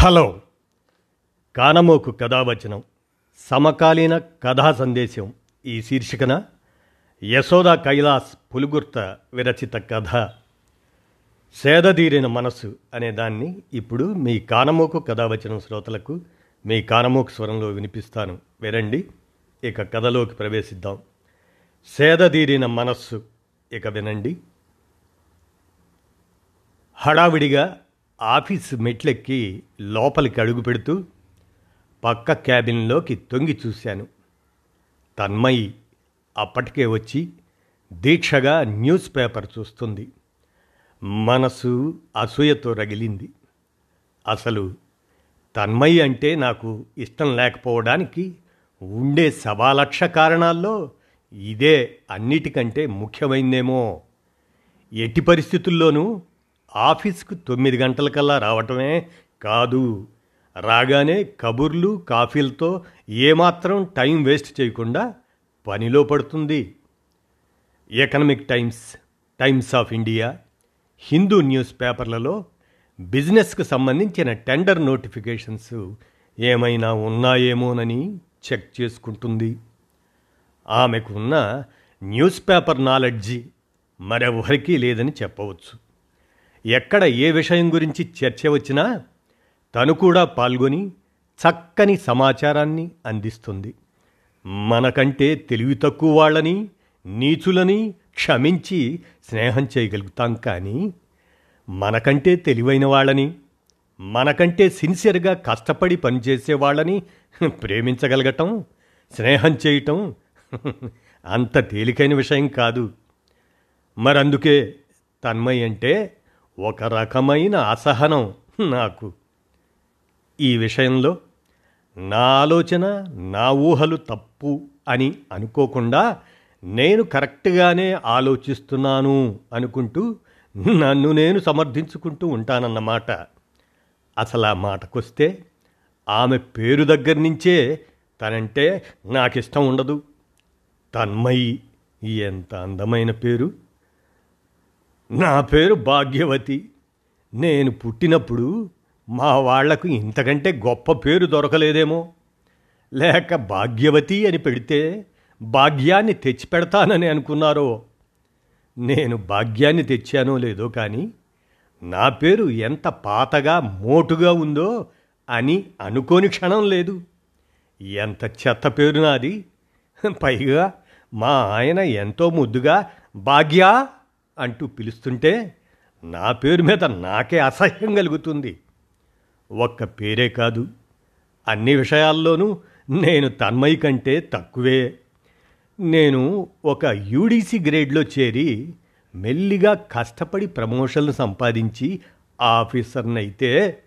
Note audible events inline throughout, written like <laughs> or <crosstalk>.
Hello. కానమోకు కథావచనం. సమకాలీన కథా సందేశం. ఈ శీర్షికన యశోద కైలాస్ పులుగుర్త విరచిత కథ. సేదదీరిన మనస్సు అనే దాన్ని ఇప్పుడు మీ కానమోకు కథావచనం శ్రోతలకు మీ కానమోకు స్వరంలో వినిపిస్తాను. వినండి ఇక కథలోకి ప్రవేశిద్దాం. సేదదీరిన మనస్సు ఇక వినండి. హడావిడిగా ఆఫీస్ మెట్లెక్కి లోపలికి అడుగు పెడుతూ పక్క క్యాబిన్లోకి తొంగి చూశాను. తన్మయి అప్పటికే వచ్చి దీక్షగా న్యూస్ పేపర్ చూస్తుంది. మనసు అసూయతో రగిలింది. అసలు తన్మయి అంటే నాకు ఇష్టం లేకపోవడానికి ఉండే సవాలక్ష కారణాల్లో ఇదే అన్నిటికంటే ముఖ్యమైందేమో. ఎట్టి పరిస్థితుల్లోనూ ఆఫీస్కు తొమ్మిది గంటలకల్లా రావటమే కాదు. రాగానే కబుర్లు కాఫీలతో ఏమాత్రం టైం వేస్ట్ చేయకుండా పనిలో పడుతుంది. Economic Times Times of India Hindu news పేపర్లలో బిజినెస్కు సంబంధించిన టెండర్ నోటిఫికేషన్స్ ఏమైనా ఉన్నాయేమోనని చెక్ చేసుకుంటుంది. ఆమెకు ఉన్న న్యూస్ పేపర్ నాలెడ్జి మరెవరికీ లేదని చెప్పవచ్చు. ఎక్కడ ఏ విషయం గురించి చర్చ వచ్చినా తను కూడా పాల్గొని చక్కని సమాచారాన్ని అందిస్తుంది. మనకంటే తెలివి తక్కువ వాళ్ళని నీచులని క్షమించి స్నేహం చేయగలుగుతాం కానీ మనకంటే తెలివైన వాళ్ళని మనకంటే సిన్సియర్గా కష్టపడి పనిచేసే వాళ్ళని ప్రేమించగలగటం స్నేహం చేయటం అంత తేలికైన విషయం కాదు. మరందుకే తన్మయ్ అంటే ఒక రకమైన అసహనం నాకు. ఈ విషయంలో నా ఆలోచన నా ఊహలు తప్పు అని అనుకోకుండా నేను కరెక్ట్గానే ఆలోచిస్తున్నాను అనుకుంటూ నన్ను నేను సమర్థించుకుంటూ ఉంటానన్నమాట. అసలు ఆ మాటకొస్తే ఆమె పేరు దగ్గర నుంచే తనంటే నాకిష్టం ఉండదు. తన్మయి ఎంత అందమైన పేరు. నా పేరు భాగ్యవతి. నేను పుట్టినప్పుడు మా వాళ్ళకు ఇంతకంటే గొప్ప పేరు దొరకలేదేమో. లేక భాగ్యవతి అని పెడితే భాగ్యాన్ని తెచ్చిపెడతానని అనుకున్నారో. నేను భాగ్యాన్ని తెచ్చానో లేదో కానీ నా పేరు ఎంత పాతగా మోటుగా ఉందో అని అనుకోని క్షణం లేదు. ఎంత చెత్త పేరు నాది. పైగా మా ఆయన ఎంతో ముద్దుగా భాగ్యా! అంటూ పిలుస్తుంటే నా పేరు మీద నాకే అసహ్యం కలుగుతుంది. ఒక్క పేరే కాదు. అన్ని విషయాల్లోనూ నేను తన్మయి కంటే తక్కువే. నేను ఒక యూడీసీ గ్రేడ్లో చేరి మెల్లిగా కష్టపడి ప్రమోషన్లు సంపాదించి ఆఫీసర్నైతే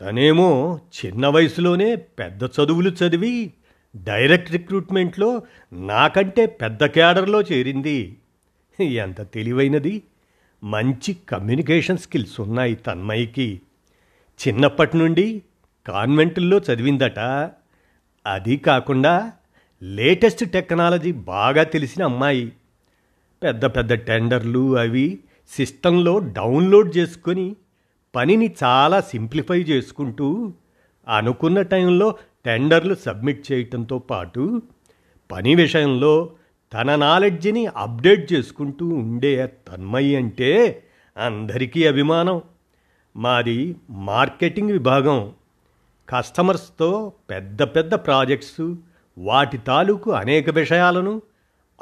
తనేమో చిన్న వయసులోనే పెద్ద చదువులు చదివి డైరెక్ట్ రిక్రూట్మెంట్లో నాకంటే పెద్ద క్యాడర్లో చేరింది. ఎంత తెలివైనది. మంచి కమ్యూనికేషన్ స్కిల్స్ ఉన్నాయి తన్మయికి చిన్నప్పటి నుండి కాన్వెంటుల్లో చదివిందట. అది కాకుండా లేటెస్ట్ టెక్నాలజీ బాగా తెలిసిన అమ్మాయి. పెద్ద పెద్ద టెండర్లు అవి సిస్టంలో డౌన్లోడ్ చేసుకొని పనిని చాలా సింప్లిఫై చేసుకుంటూ అనుకున్న టైంలో టెండర్లు సబ్మిట్ చేయటంతో పాటు పని విషయంలో తన నాలెడ్జిని అప్డేట్ చేసుకుంటూ ఉండే తన్మయి అంటే అందరికీ అభిమానం. మాది మార్కెటింగ్ విభాగం. కస్టమర్స్తో పెద్ద పెద్ద ప్రాజెక్ట్స్ వాటి తాలూకు అనేక విషయాలను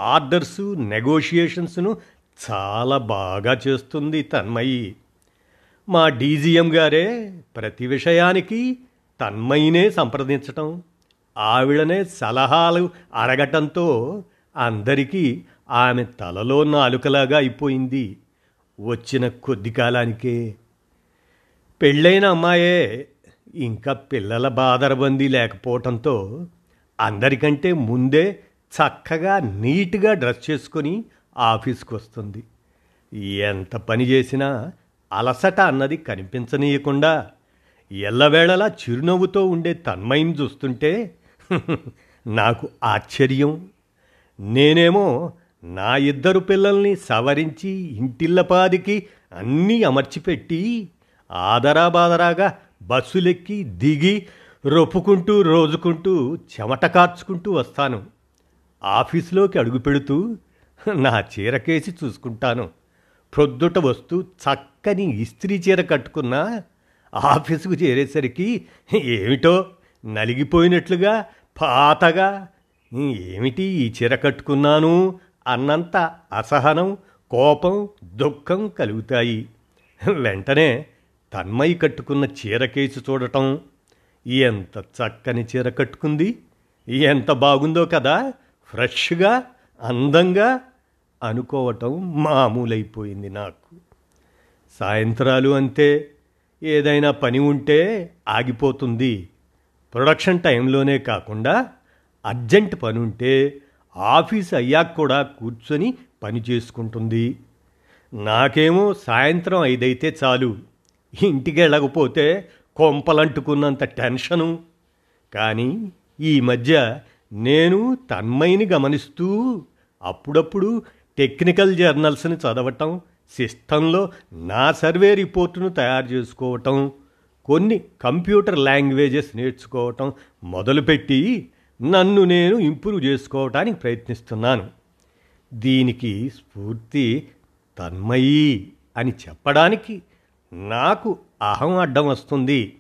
ఆర్డర్సు నెగోషియేషన్స్ను చాలా బాగా చేస్తుంది తన్మయి. మా డీజీఎం గారే ప్రతి విషయానికి తన్మయినే సంప్రదించటం ఆవిడనే సలహాలు అడగటంతో అందరికీ ఆమె తలలో నాలుకలాగా అయిపోయింది. వచ్చిన కొద్ది కాలానికే. పెళ్ళైన అమ్మాయే ఇంకా పిల్లల బాదరబందీ లేకపోవటంతో అందరికంటే ముందే చక్కగా నీట్గా డ్రెస్ చేసుకొని ఆఫీస్కి వస్తుంది ఎంత పని చేసినా అలసట అన్నది కనిపించనీయకుండా ఎల్లవేళలా చిరునవ్వుతో ఉండే తన్మయం చూస్తుంటే <laughs> నాకు ఆశ్చర్యం. నేనేమో నా ఇద్దరు పిల్లల్ని సవరించి ఇంటిల్లపాదికి అన్నీ అమర్చిపెట్టి ఆదరా బాదరాగా బస్సులెక్కి దిగి రొప్పుకుంటూ రోజుకుంటూ చెమట కార్చుకుంటూ వస్తాను. ఆఫీసులోకి అడుగు పెడుతూ నా చీరకేసి చూసుకుంటాను. ప్రొద్దుట వస్తూ చక్కని ఇస్త్రీ చీర కట్టుకున్నా ఆఫీసుకు చేరేసరికి ఏమిటో నలిగిపోయినట్లుగా పాతగా ఏమిటి ఈ చీర కట్టుకున్నాను? అన్నంత అసహనం కోపం దుఃఖం కలుగుతాయి. వెంటనే తన్మయి కట్టుకున్న చీర కేసు చూడటం. ఎంత చక్కని చీర కట్టుకుంది? ఎంత బాగుందో కదా ఫ్రెష్గా అందంగా అనుకోవటం మామూలైపోయింది నాకు. సాయంత్రాలు అంతే. ఏదైనా పని ఉంటే ఆగిపోతుంది. ప్రొడక్షన్ టైంలోనే కాకుండా అర్జెంట్ పని ఉంటే ఆఫీస్ అయ్యాక కూడా కూర్చొని పని చేసుకుంటుంది. నాకేమో సాయంత్రం ఐదైతే చాలు. ఇంటికి వెళ్ళకపోతే కొంపలంటుకున్నంత టెన్షను. కానీ ఈ మధ్య నేను తన్మయిని గమనిస్తూ అప్పుడప్పుడు టెక్నికల్ జర్నల్స్ని చదవటం సిస్టంలో నా సర్వే రిపోర్టును తయారు చేసుకోవటం కొన్ని కంప్యూటర్ లాంగ్వేజెస్ నేర్చుకోవటం మొదలుపెట్టి నన్ను నేను ఇంప్రూవ్ చేసుకోవటానికి ప్రయత్నిస్తున్నాను. దీనికి స్ఫూర్తి తన్మయీ అని చెప్పడానికి నాకు అహం అడ్డం వస్తుంది.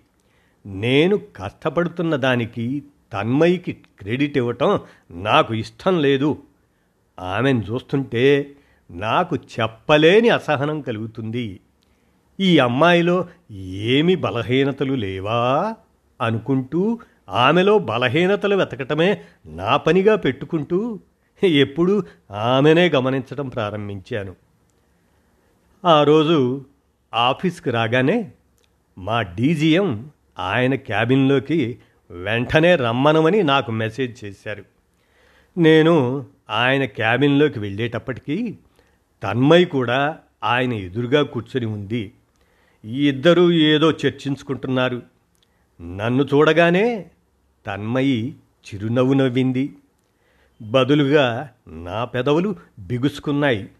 నేను కష్టపడుతున్న దానికి తన్మయికి క్రెడిట్ ఇవ్వటం నాకు ఇష్టం లేదు. ఆమెను చూస్తుంటే నాకు చెప్పలేని అసహనం కలుగుతుంది. ఈ అమ్మాయిలో ఏమి బలహీనతలు లేవా అనుకుంటూ ఆమెలో బలహీనతలు వెతకటమే నా పనిగా పెట్టుకుంటూ ఎప్పుడూ ఆమెనే గమనించడం ప్రారంభించాను. ఆ రోజు ఆఫీస్కి రాగానే మా డీజీఎం ఆయన క్యాబిన్లోకి వెంటనే రమ్మనమని నాకు మెసేజ్ చేశారు. నేను ఆయన క్యాబిన్లోకి వెళ్ళేటప్పటికీ తన్మయ్ కూడా ఆయన ఎదురుగా కూర్చొని ఉంది. ఇద్దరూ ఏదో చర్చించుకుంటున్నారు. నన్ను చూడగానే తన్మయి చిరునవ్వు నవ్వింది. బదులుగా నా పెదవులు బిగుసుకున్నాయి.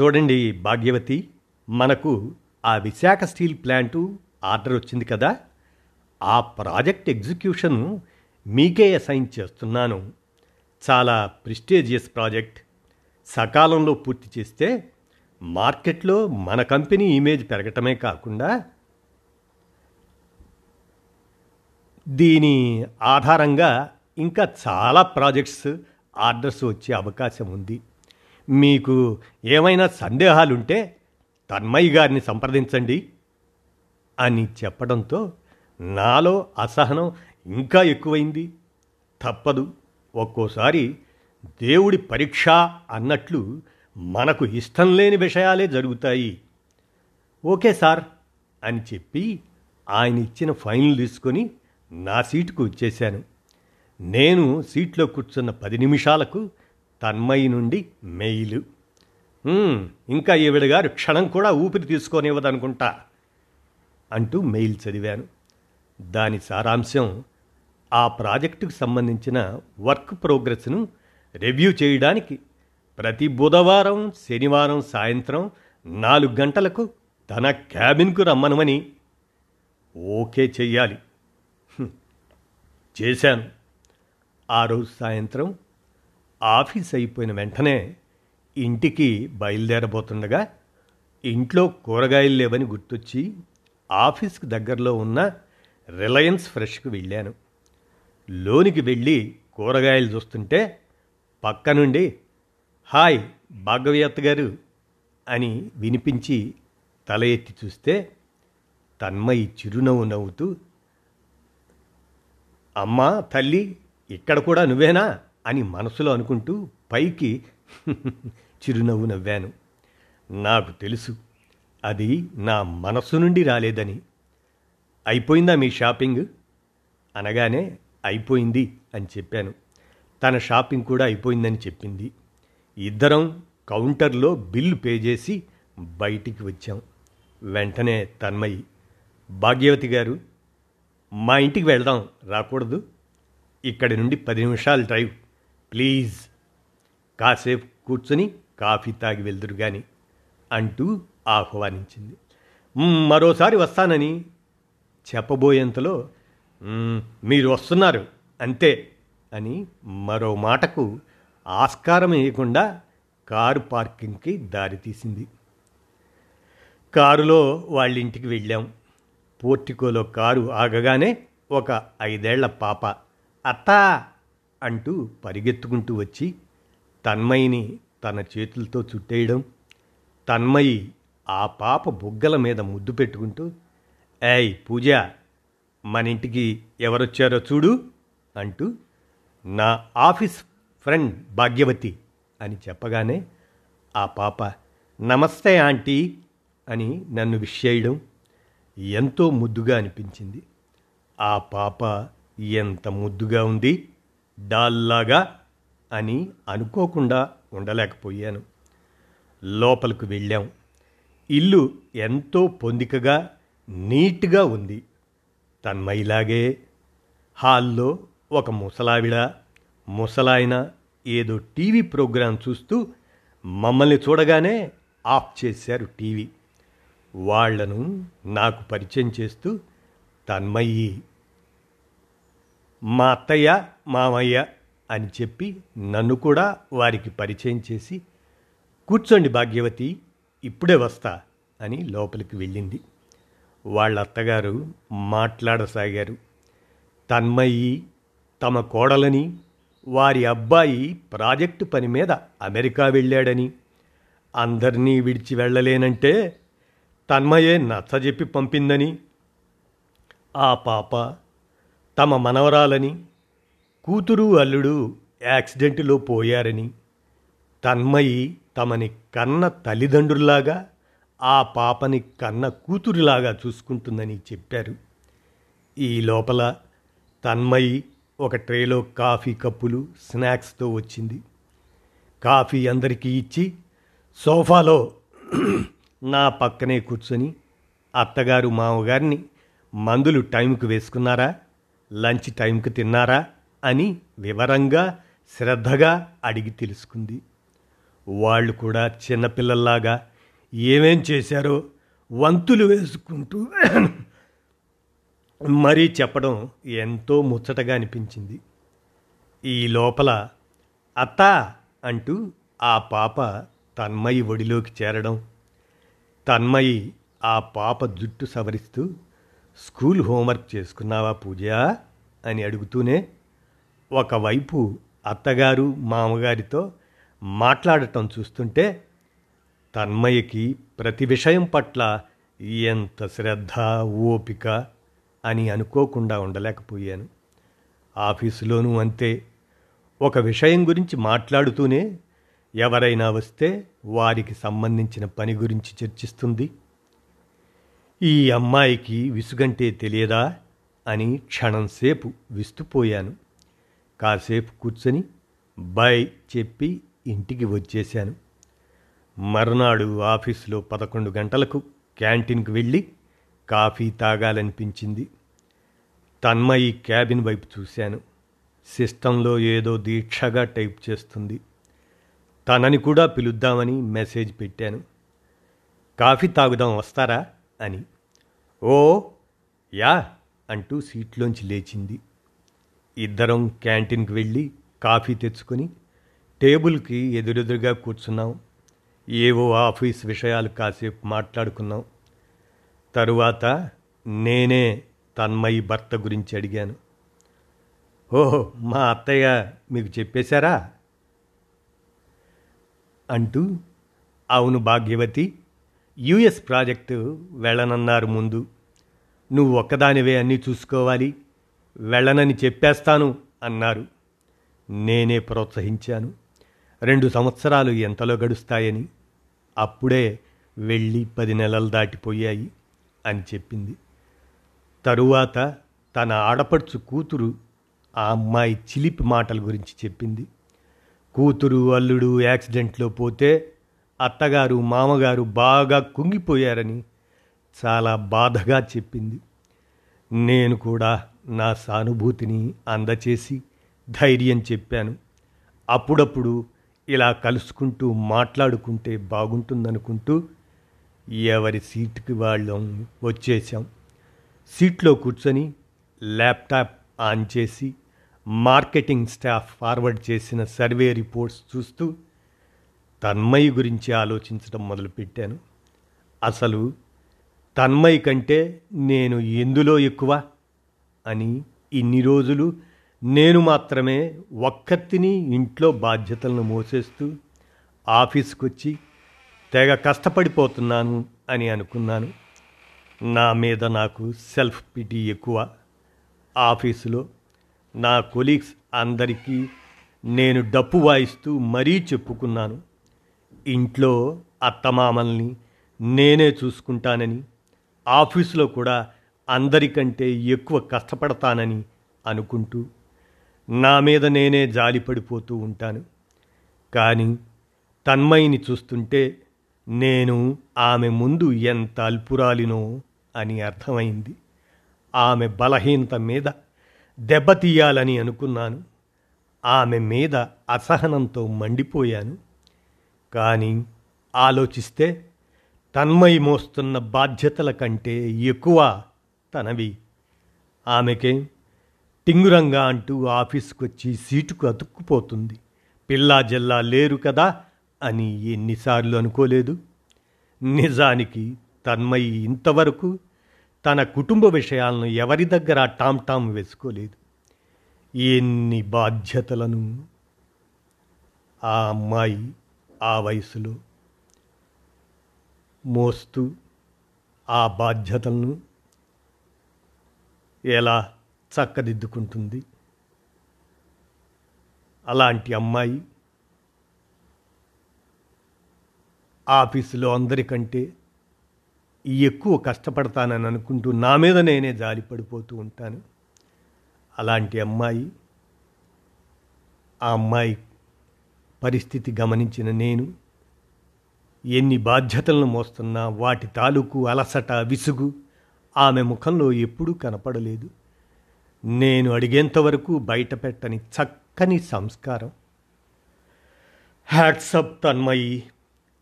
చూడండి భాగ్యవతి మనకు ఆ విశాఖ స్టీల్ ప్లాంటు ఆర్డర్ వచ్చింది కదా? ఆ ప్రాజెక్ట్ ఎగ్జిక్యూషన్ మీకే అసైన్ చేస్తున్నాను. చాలా ప్రిస్టేజియస్ ప్రాజెక్ట్. సకాలంలో పూర్తి చేస్తే మార్కెట్లో మన కంపెనీ ఇమేజ్ పెరగటమే కాకుండా దీని ఆధారంగా ఇంకా చాలా ప్రాజెక్ట్స్ ఆర్డర్స్ వచ్చే అవకాశం ఉంది. మీకు ఏమైనా సందేహాలుంటే తన్మయ్య గారిని సంప్రదించండి అని చెప్పడంతో నాలో అసహనం ఇంకా ఎక్కువైంది. తప్పదు ఒక్కోసారి దేవుడి పరీక్ష అన్నట్లు మనకు ఇష్టం లేని విషయాలే జరుగుతాయి. ఓకే సార్ అని చెప్పి ఆయన ఇచ్చిన ఫైన్లు తీసుకొని నా సీటుకు వచ్చేశాను నేను సీట్లో కూర్చున్న పది నిమిషాలకు తన్మయి నుండి మెయిలు. ఇంకా ఈవిడ గారు క్షణం కూడా ఊపిరి తీసుకోనివ్వదనుకుంటా అంటూ మెయిల్ చదివాను. దాని సారాంశం ఆ ప్రాజెక్టుకు సంబంధించిన వర్క్ ప్రోగ్రెస్ను రివ్యూ చేయడానికి ప్రతి బుధవారం శనివారం సాయంత్రం నాలుగు గంటలకు తన క్యాబిన్కు రమ్మనమని ఓకే చెయ్యాలి. చేశాను. ఆ రోజు సాయంత్రం ఆఫీస్ అయిపోయిన వెంటనే ఇంటికి బయలుదేరబోతుండగా ఇంట్లో కూరగాయలు లేవని గుర్తొచ్చి ఆఫీస్కి దగ్గరలో ఉన్న రిలయన్స్ ఫ్రెష్కి వెళ్ళాను. లోనికి వెళ్ళి కూరగాయలు చూస్తుంటే పక్క నుండి హాయ్ భాగవయత్ గారు అని వినిపించి తల ఎత్తి చూస్తే తన్మయి చిరునవ్వు నవ్వుతూ అమ్మా తల్లి ఇక్కడ కూడా నువ్వేనా అని మనసులో అనుకుంటూ పైకి <laughs> చిరునవ్వు నవ్వాను. నాకు తెలుసు అది నా మనస్సు నుండి రాలేదని. అయిపోయిందా మీ షాపింగ్? అనగానే అయిపోయింది అని చెప్పాను. తన షాపింగ్ కూడా అయిపోయిందని చెప్పింది. ఇద్దరం కౌంటర్లో బిల్లు పే చేసి బయటికి వచ్చాం. వెంటనే తన్మయి భాగ్యవతి గారు మా ఇంటికి వెళ్దాం. రాకూడదు. ఇక్కడి నుండి పది నిమిషాలు డ్రైవ్. ప్లీజ్. కాసేపు కూర్చొని కాఫీ తాగి వెళ్దురు గాని అంటూ ఆహ్వానించింది. మరోసారి వస్తానని చెప్పబోయేంతలో మీరు వస్తున్నారు అంతే అని మరో మాటకు ఆస్కారం వేయకుండా కారు పార్కింగ్కి దారితీసింది. కారులో వాళ్ళ ఇంటికి వెళ్ళాం. పోర్టికోలో కారు ఆగగానే ఒక ఐదేళ్ళ పాప అత్తా అంటూ పరిగెత్తుకుంటూ వచ్చి తన్మయిని తన చేతులతో చుట్టేయడం తన్మయి ఆ పాప బుగ్గల మీద ముద్దు పెట్టుకుంటూ ఏయ్ పూజ మన ఇంటికి ఎవరొచ్చారో చూడు అంటూ నా ఆఫీస్ ఫ్రెండ్ భాగ్యవతి అని చెప్పగానే ఆ పాప నమస్తే ఆంటీ అని నన్ను విష్ చేయడం ఎంతో ముద్దుగా అనిపించింది. ఆ పాప ఎంత ముద్దుగా ఉంది డాల్లాగా అని అనుకోకుండా ఉండలేకపోయాను. లోపలికి వెళ్ళాం. ఇల్లు ఎంతో పొందికగా నీట్గా ఉంది. తన్మయిలాగే హాల్లో ఒక ముసలావిడ ముసలాయన ఏదో టీవీ ప్రోగ్రాం చూస్తూ మమ్మల్ని చూడగానే ఆఫ్ చేశారు టీవీ. వాళ్ళను నాకు పరిచయం చేస్తూ తన్మయ్యి మా అత్తయ్య మామయ్య అని చెప్పి నన్ను కూడా వారికి పరిచయం చేసి కూర్చోండి భాగ్యవతి ఇప్పుడే వస్తా అని లోపలికి వెళ్ళింది. వాళ్ళ అత్తగారు మాట్లాడసాగారు. తన్మయ్యి తమ కోడలని వారి అబ్బాయి ప్రాజెక్టు పని మీద అమెరికా వెళ్ళాడని. అందరినీ విడిచి వెళ్ళలేనంటే తన్మయే నచ్చజెప్పి పంపిందని ఆ పాప తమ మనవరాలని కూతురు అల్లుడు యాక్సిడెంటులో పోయారని తన్మయి తమని కన్న తల్లిదండ్రుల్లాగా ఆ పాపని కన్న కూతురులాగా చూసుకుంటుందని చెప్పారు. ఈ లోపల తన్మయి ఒక ట్రేలో కాఫీ కప్పులు స్నాక్స్తో వచ్చింది. కాఫీ అందరికీ ఇచ్చి సోఫాలో నా పక్కనే కూర్చొని అత్తగారు మామగారిని మందులు టైంకు వేసుకున్నారా? లంచ్ టైంకి తిన్నారా? అని వివరంగా శ్రద్ధగా అడిగి తెలుసుకుంది. వాళ్ళు కూడా చిన్నపిల్లల్లాగా ఏమేం చేశారో వంతులు వేసుకుంటూ మరీ చెప్పడం ఎంతో ముచ్చటగా అనిపించింది. ఈ లోపల అత్తా అంటూ ఆ పాప తన్మయి ఒడిలోకి చేరడం తన్మయి ఆ పాప జుట్టు సవరిస్తూ స్కూల్ హోంవర్క్ చేసుకున్నావా పూజ? అని అడుగుతూనే ఒకవైపు అత్తగారు మామగారితో మాట్లాడటం చూస్తుంటే తన్మయ్యకి ప్రతి విషయం పట్ల ఎంత శ్రద్ధ ఓపిక అని అనుకోకుండా ఉండలేకపోయాను. ఆఫీసులోనూ అంతే. ఒక విషయం గురించి మాట్లాడుతూనే ఎవరైనా వస్తే వారికి సంబంధించిన పని గురించి చర్చిస్తుంది. ఈ అమ్మాయికి విసుగంటే తెలియదా అని క్షణంసేపు విస్తుపోయాను. కాసేపు కూర్చొని బై చెప్పి ఇంటికి వచ్చేశాను. మరునాడు ఆఫీసులో పదకొండు గంటలకు క్యాంటీన్కి వెళ్ళి కాఫీ తాగాలనిపించింది. తన్మయి క్యాబిన్ వైపు చూశాను. సిస్టంలో ఏదో దీక్షగా టైప్ చేస్తుంది. తనని కూడా పిలుద్దామని మెసేజ్ పెట్టాను. కాఫీ తాగుదాం వస్తారా? అని. ఓ యా అంటూ సీట్లోంచి లేచింది. ఇద్దరం క్యాంటీన్కి వెళ్ళి కాఫీ తెచ్చుకొని టేబుల్కి ఎదురెదురుగా కూర్చున్నాం. ఏవో ఆఫీస్ విషయాలు కాసేపు మాట్లాడుకున్నాం. తరువాత నేనే తన్మయి భర్త గురించి అడిగాను. ఓహో మా అత్తయ్య మీకు చెప్పేశారా? అంటూ అవును భాగ్యవతి యుఎస్ ప్రాజెక్టు వెళ్ళనన్నారు ముందు. నువ్వు ఒక్కదానివే అన్నీ చూసుకోవాలి. వెళ్ళనని చెప్పేస్తాను అన్నారు. నేనే ప్రోత్సహించాను. రెండు సంవత్సరాలు ఎంతలో గడుస్తాయని. అప్పుడే వెళ్ళి పది నెలలు దాటిపోయాయి అని చెప్పింది. తరువాత తన ఆడపడుచు కూతురు ఆ అమ్మాయి చిలిపి మాటల గురించి చెప్పింది. కూతురు అల్లుడు యాక్సిడెంట్లో పోతే అత్తగారు మామగారు బాగా కుంగిపోయారని చాలా బాధగా చెప్పింది. నేను కూడా నా సానుభూతిని అందచేసి ధైర్యం చెప్పాను. అప్పుడప్పుడు ఇలా కలుసుకుంటూ మాట్లాడుకుంటే బాగుంటుందనుకుంటూ ఎవరి సీటుకి వాళ్ళం వచ్చేసాం సీట్లో కూర్చొని ల్యాప్టాప్ ఆన్ చేసి మార్కెటింగ్ స్టాఫ్ ఫార్వర్డ్ చేసిన సర్వే రిపోర్ట్స్ చూస్తూ తన్మయి గురించి ఆలోచించడం మొదలుపెట్టాను. అసలు తన్మయి కంటే నేను ఎందులో ఎక్కువ? అని ఇన్ని రోజులు నేను మాత్రమే ఒక్కత్తిని ఇంట్లో బాధ్యతలను మోసేస్తూ ఆఫీస్కి వచ్చి తెగ కష్టపడిపోతున్నాను అని అనుకున్నాను. నా మీద నాకు సెల్ఫ్ పిటీ ఎక్కువ. ఆఫీసులో నా కొలీగ్స్ అందరికీ నేను డప్పు వాయిస్తూ మరీ చెప్పుకున్నాను. ఇంట్లో అత్తమామల్ని నేనే చూసుకుంటానని ఆఫీసులో కూడా అందరికంటే ఎక్కువ కష్టపడతానని అనుకుంటూ నా మీద నేనే జాలిపడిపోతూ ఉంటాను. కానీ తన్మయిని చూస్తుంటే నేను ఆమె ముందు ఎంత అల్పురాలినో అని అర్థమైంది. ఆమె బలహీనత మీద దెబ్బతీయాలని అనుకున్నాను. ఆమె మీద అసహనంతో మండిపోయాను. కానీ ఆలోచిస్తే తన్మయి మోస్తున్న బాధ్యతల కంటే ఎక్కువ తనవి. ఆమెకే టింగురంగా అంటూ ఆఫీసుకొచ్చి సీటుకు అతుక్కుపోతుంది. పిల్లా జల్లా లేరు కదా అని ఎన్నిసార్లు అనుకోలేదు. నిజానికి తన్మయి ఇంతవరకు తన కుటుంబ విషయాలను ఎవరి దగ్గర టామ్ టామ్ వేసుకోలేదు? ఎన్ని బాధ్యతలను? ఆ అమ్మాయి ఆ వయసులో మోస్తూ ఆ బాధ్యతలను ఎలా చక్కదిద్దుకుంటుంది? అలాంటి అమ్మాయి ఆఫీసులో అందరికంటే ఎక్కువ కష్టపడతానని అనుకుంటూ నా మీద నేనే జాలి పడిపోతూ ఉంటాను. అలాంటి అమ్మాయి ఆ అమ్మాయి పరిస్థితి గమనించిన నేను ఎన్ని బాధ్యతలను మోస్తున్నా వాటి తాలూకు అలసట విసుగు ఆమె ముఖంలో ఎప్పుడూ కనపడలేదు. నేను అడిగేంతవరకు బయట పెట్టని చక్కని సంస్కారం. హ్యాట్సప్ తన్మయి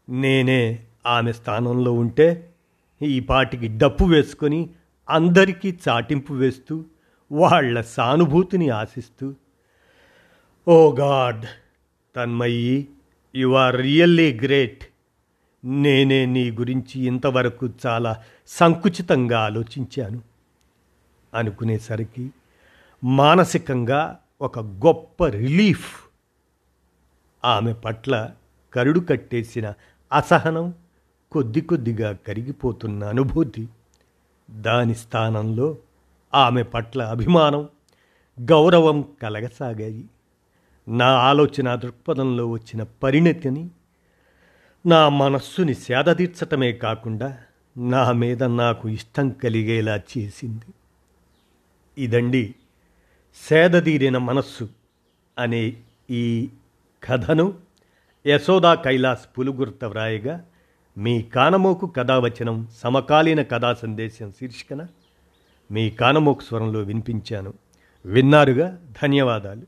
నేనే ఆమె స్థానంలో ఉంటే ఈ పాటికి డప్పు వేసుకొని అందరికీ చాటింపు వేస్తూ వాళ్ళ సానుభూతిని ఆశిస్తూ ఓ God Tanmayi you are really great. నేనే నీ గురించి ఇంతవరకు చాలా సంకుచితంగా ఆలోచించాను. అనుకునేసరికి మానసికంగా ఒక గొప్ప రిలీఫ్. ఆమె పట్ల కరుడు కట్టేసిన అసహనం కొద్ది కొద్దిగా కరిగిపోతున్న అనుభూతి. దాని స్థానంలో ఆమె పట్ల అభిమానం గౌరవం కలగసాగాయి. నా ఆలోచన దృక్పథంలో వచ్చిన పరిణతిని నా మనస్సుని సేదతీర్చటమే కాకుండా నా మీద నాకు ఇష్టం కలిగేలా చేసింది. ఇదండి సేదతీరిన మనస్సు అనే ఈ కథను యశోదా కైలాస్ పులుగుర్త వ్రాయగా మీ కానమోకు కథావచనం సమకాలీన కథా సందేశం శీర్షికన. మీ కానమోకు స్వరంలో వినిపించాను. విన్నారుగా ధన్యవాదాలు.